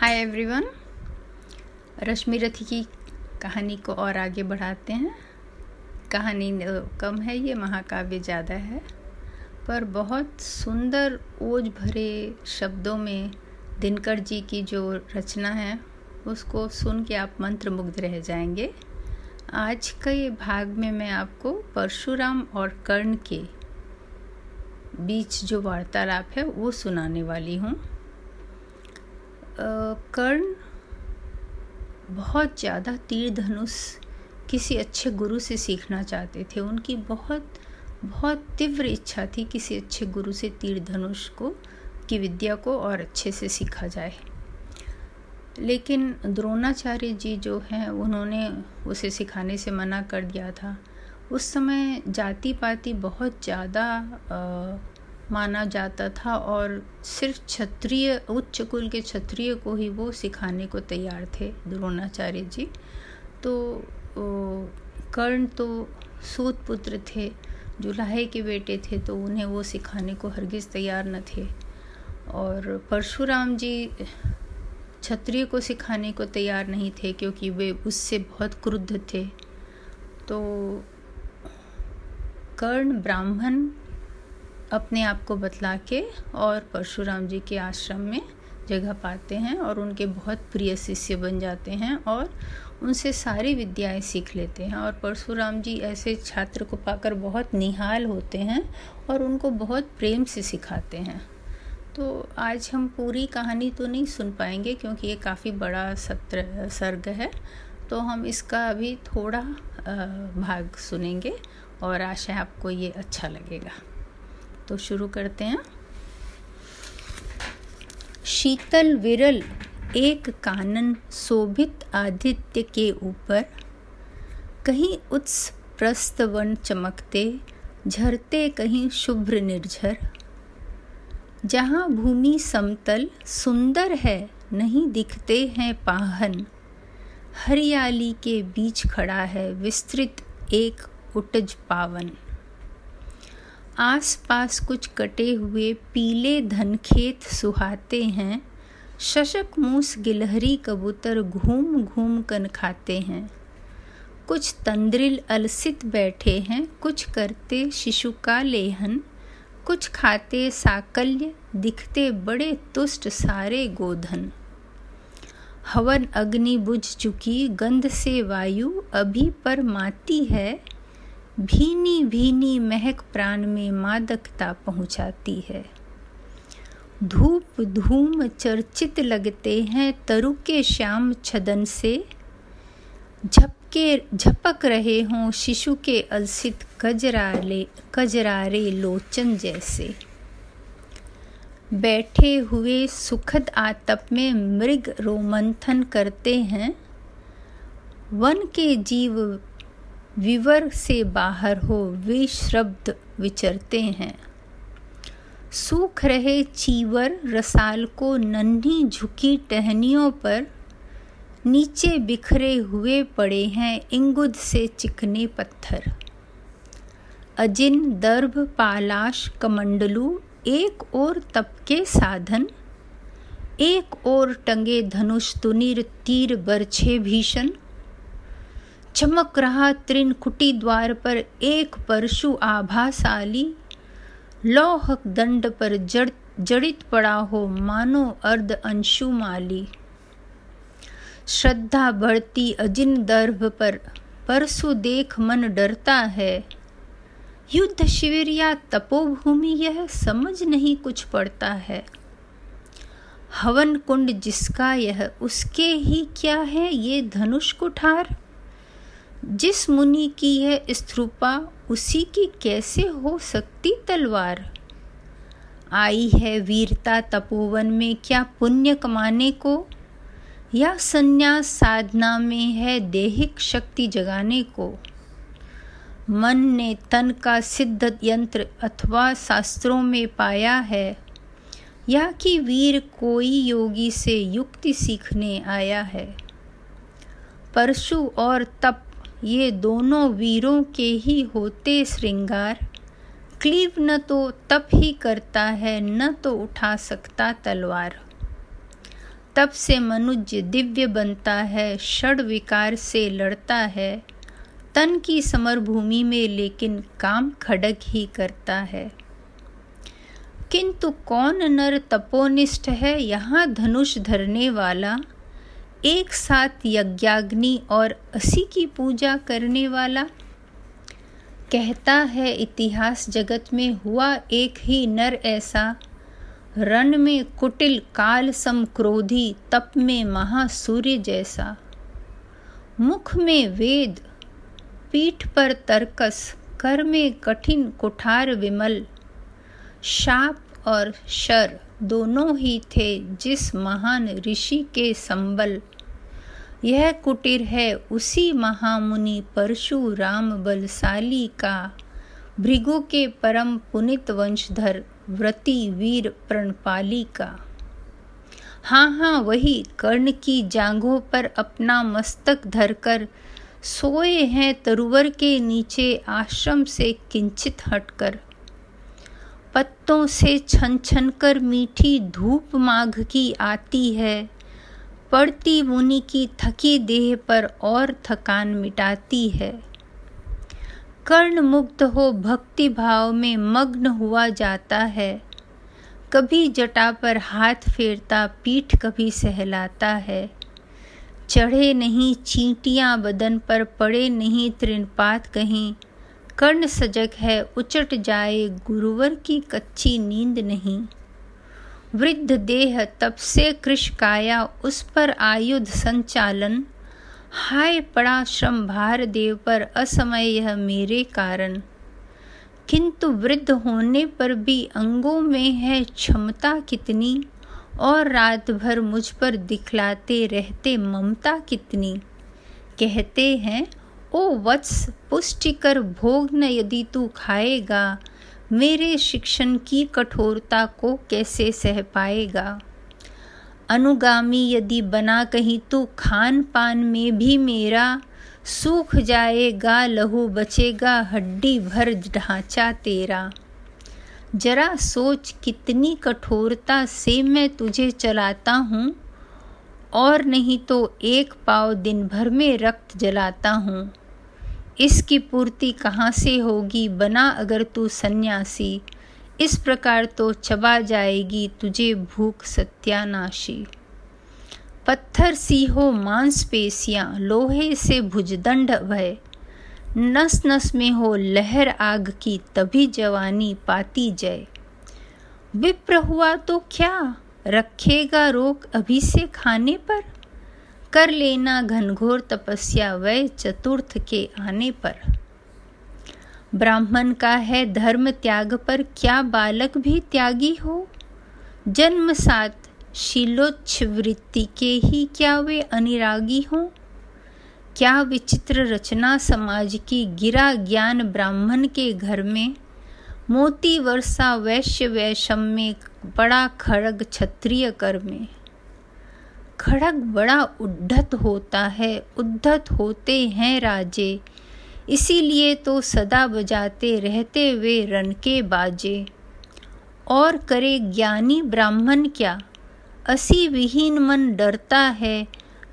Hi everyone रश्मि रथी की कहानी को और आगे बढ़ाते हैं। कहानी कम है ये, महाकाव्य ज़्यादा है। पर बहुत सुंदर, ओज भरे शब्दों में दिनकर जी की जो रचना है, उसको सुन के आप मंत्र मुग्ध रह जाएँगे। आज के भाग में मैं आपको परशुराम और कर्ण के बीच जो वार्तालाप है, वो सुनाने वाली हूँ। कर्ण बहुत ज़्यादा तीर धनुष किसी अच्छे गुरु से सीखना चाहते थे। उनकी बहुत बहुत तीव्र इच्छा थी किसी अच्छे गुरु से तीर धनुष को, की विद्या को और अच्छे से सीखा जाए। लेकिन द्रोणाचार्य जी जो हैं, उन्होंने उसे सिखाने से मना कर दिया था। उस समय जाति पाति बहुत ज़्यादा माना जाता था और सिर्फ़ क्षत्रिय, उच्च कुल के क्षत्रिय को ही वो सिखाने को तैयार थे, द्रोणाचार्य जी। तो कर्ण तो सूत पुत्र थे जुलाहे के बेटे थे तो उन्हें वो सिखाने को हरगिज़ तैयार न थे। और परशुराम जी क्षत्रिय को सिखाने को तैयार नहीं थे, क्योंकि वे उससे बहुत क्रुद्ध थे। तो कर्ण ब्राह्मण अपने आप को बतला के और परशुराम जी के आश्रम में जगह पाते हैं और उनके बहुत प्रिय शिष्य बन जाते हैं और उनसे सारी विद्याएँ सीख लेते हैं और परशुराम जी ऐसे छात्र को पाकर बहुत निहाल होते हैं और उनको बहुत प्रेम से सिखाते हैं। तो आज हम पूरी कहानी तो नहीं सुन पाएँगे क्योंकि ये काफ़ी बड़ा सत्र, सर्ग है। तो हम इसका अभी थोड़ा भाग सुनेंगे और आशा है आपको ये अच्छा लगेगा। तो शुरू करते हैं। शीतल विरल, एक कानन शोभित आदित्य के ऊपर, कहीं उत्स प्रस्तवन चमकते, झरते कहीं शुभ्र निर्झर। जहाँ भूमि समतल सुंदर है, नहीं दिखते हैं पाहन। हरियाली के बीच खड़ा है, विस्तृत एक उटज पावन। आसपास कुछ कटे हुए पीले धनखेत सुहाते हैं। शशक मूस गिलहरी कबूतर घूम घूम कर खाते हैं। कुछ तंद्रिल अलसित बैठे हैं, कुछ करते शिशु का लेहन कुछ खाते साकल्य, दिखते बड़े तुष्ट सारे गोधन। हवन अग्नि बुझ चुकी, गंध से वायु अभी पर माती है। भीनी भीनी महक प्राण में मादकता पहुंचाती है। धूप धूम चर्चित लगते हैं तरु के श्याम छदन से। झपके झपक रहे हों शिशु के अलसित कजराले कजरारे लोचन जैसे। बैठे हुए सुखद आतप में मृग रोमंथन करते हैं। वन के जीव विवर से बाहर हो वे शब्द विचरते हैं। सूख रहे चीवर रसाल को नन्ही झुकी टहनियों पर नीचे बिखरे हुए पड़े हैं इंगुद से चिकने पत्थर। अजिन, दर्भ, पालाश, कमंडलू, एक और तप के साधन, एक और टंगे धनुष, तुनिर, तीर, बरछे भीषण चमक रहा त्रिनकुटी द्वार पर एक परशु आभासाली। लौहक दंड पर जड़ जड़ित पड़ा हो मानो अर्ध अंशु माली। श्रद्धा बढ़ती अजिन दर्भ पर, परसु देख मन डरता है। युद्ध शिविर या तपोभूमि यह समझ नहीं कुछ पड़ता है। हवन कुंड जिसका यह, उसके ही क्या है ये धनुष कुठार? जिस मुनि की है स्त्रुपा उसी की कैसे हो सकती तलवार? आई है वीरता तपोवन में क्या पुण्य कमाने को? या संन्यास साधना में है देहिक शक्ति जगाने को? मन ने तन का सिद्ध यंत्र अथवा शास्त्रों में पाया है, या कि वीर कोई योगी से युक्ति सीखने आया है? परशु और तप ये दोनों वीरों के ही होते श्रृंगार। क्लीव न तो तप ही करता है, न तो उठा सकता तलवार। तप से मनुष्य दिव्य बनता है षड विकार से लड़ता है। तन की समर भूमि में लेकिन काम खड़क ही करता है। किंतु कौन नर तपोनिष्ठ है, यहाँ धनुष धरने वाला? एक साथ यज्ञाग्नि और असी की पूजा करने वाला कहता है, इतिहास जगत में हुआ एक ही नर ऐसा। रण में कुटिल काल सम क्रोधी तप में महासूर्य जैसा। मुख में वेद, पीठ पर तर्कस, कर में कठिन कुठार विमल। शाप और शर दोनों ही थे जिस महान ऋषि के संबल। यह कुटीर है उसी महामुनि परशुराम बलशाली का। भृगु के परम पुनित वंशधर व्रति वीर प्रणपाली का। हाँ हाँ वही कर्ण की जांघों पर अपना मस्तक धरकर सोए हैं तरुवर के नीचे आश्रम से किंचित हटकर। पत्तों से छन छन कर मीठी धूप माघ की आती है। पड़ती मुनि की थकी देह पर और थकान मिटाती है। कर्ण मुक्त हो भक्ति भाव में मग्न हुआ जाता है। कभी जटा पर हाथ फेरता पीठ कभी सहलाता है। चढ़े नहीं चींटियाँ बदन पर पड़े नहीं तृणपात कहीं। कर्ण सजग है, उचट जाए गुरुवर की कच्ची नींद नहीं। वृद्ध देह, तब से कृष काया, उस पर आयुध संचालन। हाय पड़ा श्रम भार देव पर असमय यह मेरे कारण। किंतु वृद्ध होने पर भी अंगों में है क्षमता कितनी, और रात भर मुझ पर दिखलाते रहते ममता कितनी। कहते हैं, ओ वत्स पुष्टिकर भोग न यदि तू खाएगा मेरे शिक्षण की कठोरता को कैसे सह पाएगा? अनुगामी यदि बना कहीं तो खान पान में भी मेरा सूख जाएगा, लहू बचेगा, हड्डी भर ढांचा तेरा। जरा सोच कितनी कठोरता से मैं तुझे चलाता हूँ, और नहीं तो एक पाव दिन भर में रक्त जलाता हूँ। इसकी पूर्ति कहाँ से होगी? बना अगर तू सन्यासी। इस प्रकार तो चबा जाएगी तुझे भूख सत्यानाशी। पत्थर सी हो मांसपेशियाँ, लोहे से भुजदंड भय। नस नस में हो लहर आग की, तभी जवानी पाती जय। विप्र हुआ तो क्या? रखेगा रोक अभी से खाने पर? कर लेना घनघोर तपस्या वह चतुर्थ के आने पर। ब्राह्मण का है धर्म त्याग पर क्या बालक भी त्यागी हो? जन्म सात शीलोच्छ वृत्ति के ही क्या वे अनिरागी हों? क्या विचित्र रचना समाज की गिरा ज्ञान ब्राह्मण के घर में? मोती वर्षा वैश्य वैषम में बड़ा खड़ग क्षत्रिय कर में। खड़ग बड़ा उद्धत होता है, उद्धत होते हैं राजे। इसीलिए तो सदा बजाते रहते वे रन के बाजे। और करे ज्ञानी ब्राह्मण क्या? असी विहीन मन डरता है,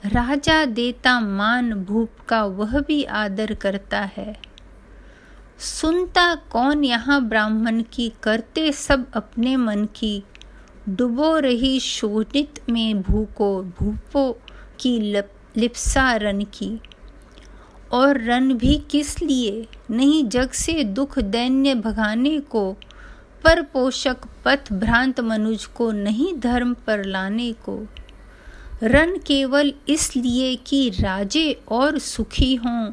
राजा देता मान भूप का वह भी आदर करता है। सुनता कौन यहाँ ब्राह्मण की, करते सब अपने मन की। डुबो रही शोणित में भूको भूपो की लप, लिप्सा रन की। और रन भी किस लिए? नहीं जग से दुख दैन्य भगाने को पर पोषक पथ भ्रांत मनुज को नहीं धर्म पर लाने को। रन केवल इसलिए कि राजे और सुखी हों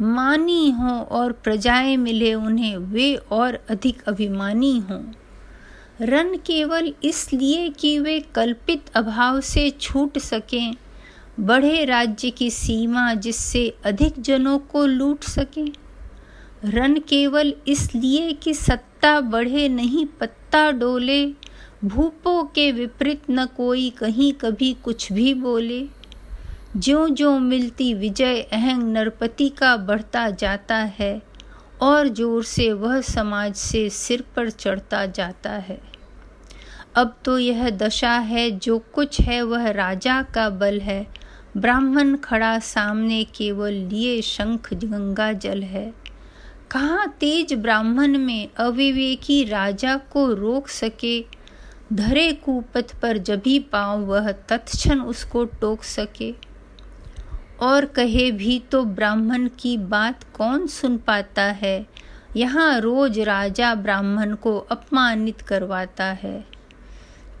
मानी हों और प्रजाएँ मिले उन्हें वे और अधिक अभिमानी हों। रन केवल इसलिए कि वे कल्पित अभाव से छूट सकें, बढ़े राज्य की सीमा जिससे अधिक जनों को लूट सकें। रन केवल इसलिए कि सत्ता बढ़े नहीं, पत्ता डोले, भूपों के विपरीत न कोई कहीं कभी कुछ भी बोले। ज्यो ज्यो मिलती विजय, अहंग नरपति का बढ़ता जाता है। और ज़ोर से वह समाज से सिर पर चढ़ता जाता है। अब तो यह दशा है, जो कुछ है वह राजा का बल है। ब्राह्मण खड़ा सामने केवल लिए शंख गंगा जल है। कहाँ तेज ब्राह्मण में अविवेकी राजा को रोक सके? धरे कुपथ पर जभी पाँव वह तत्क्षण उसको टोक सके। और कहे भी तो ब्राह्मण की बात कौन सुन पाता है? यहाँ रोज राजा ब्राह्मण को अपमानित करवाता है।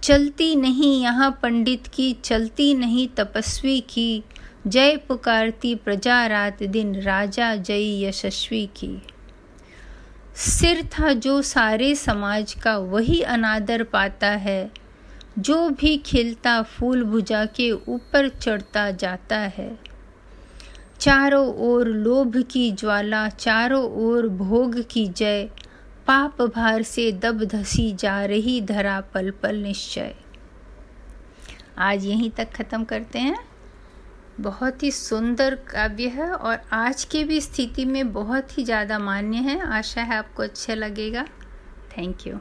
चलती नहीं यहाँ पंडित की, चलती नहीं तपस्वी की। जय पुकारती प्रजा रात दिन, राजा जय यशस्वी की। सिर था जो सारे समाज का, वही अनादर पाता है। जो भी खिलता, फूल भुजा के ऊपर चढ़ता जाता है। चारों ओर लोभ की ज्वाला, चारों ओर भोग की जय। पाप भार से दब धसी जा रही धरा पल पल निश्चय। आज यहीं तक ख़त्म करते हैं। बहुत ही सुंदर काव्य है और आज की भी स्थिति में बहुत ही ज़्यादा मान्य है। आशा है आपको अच्छा लगेगा। Thank you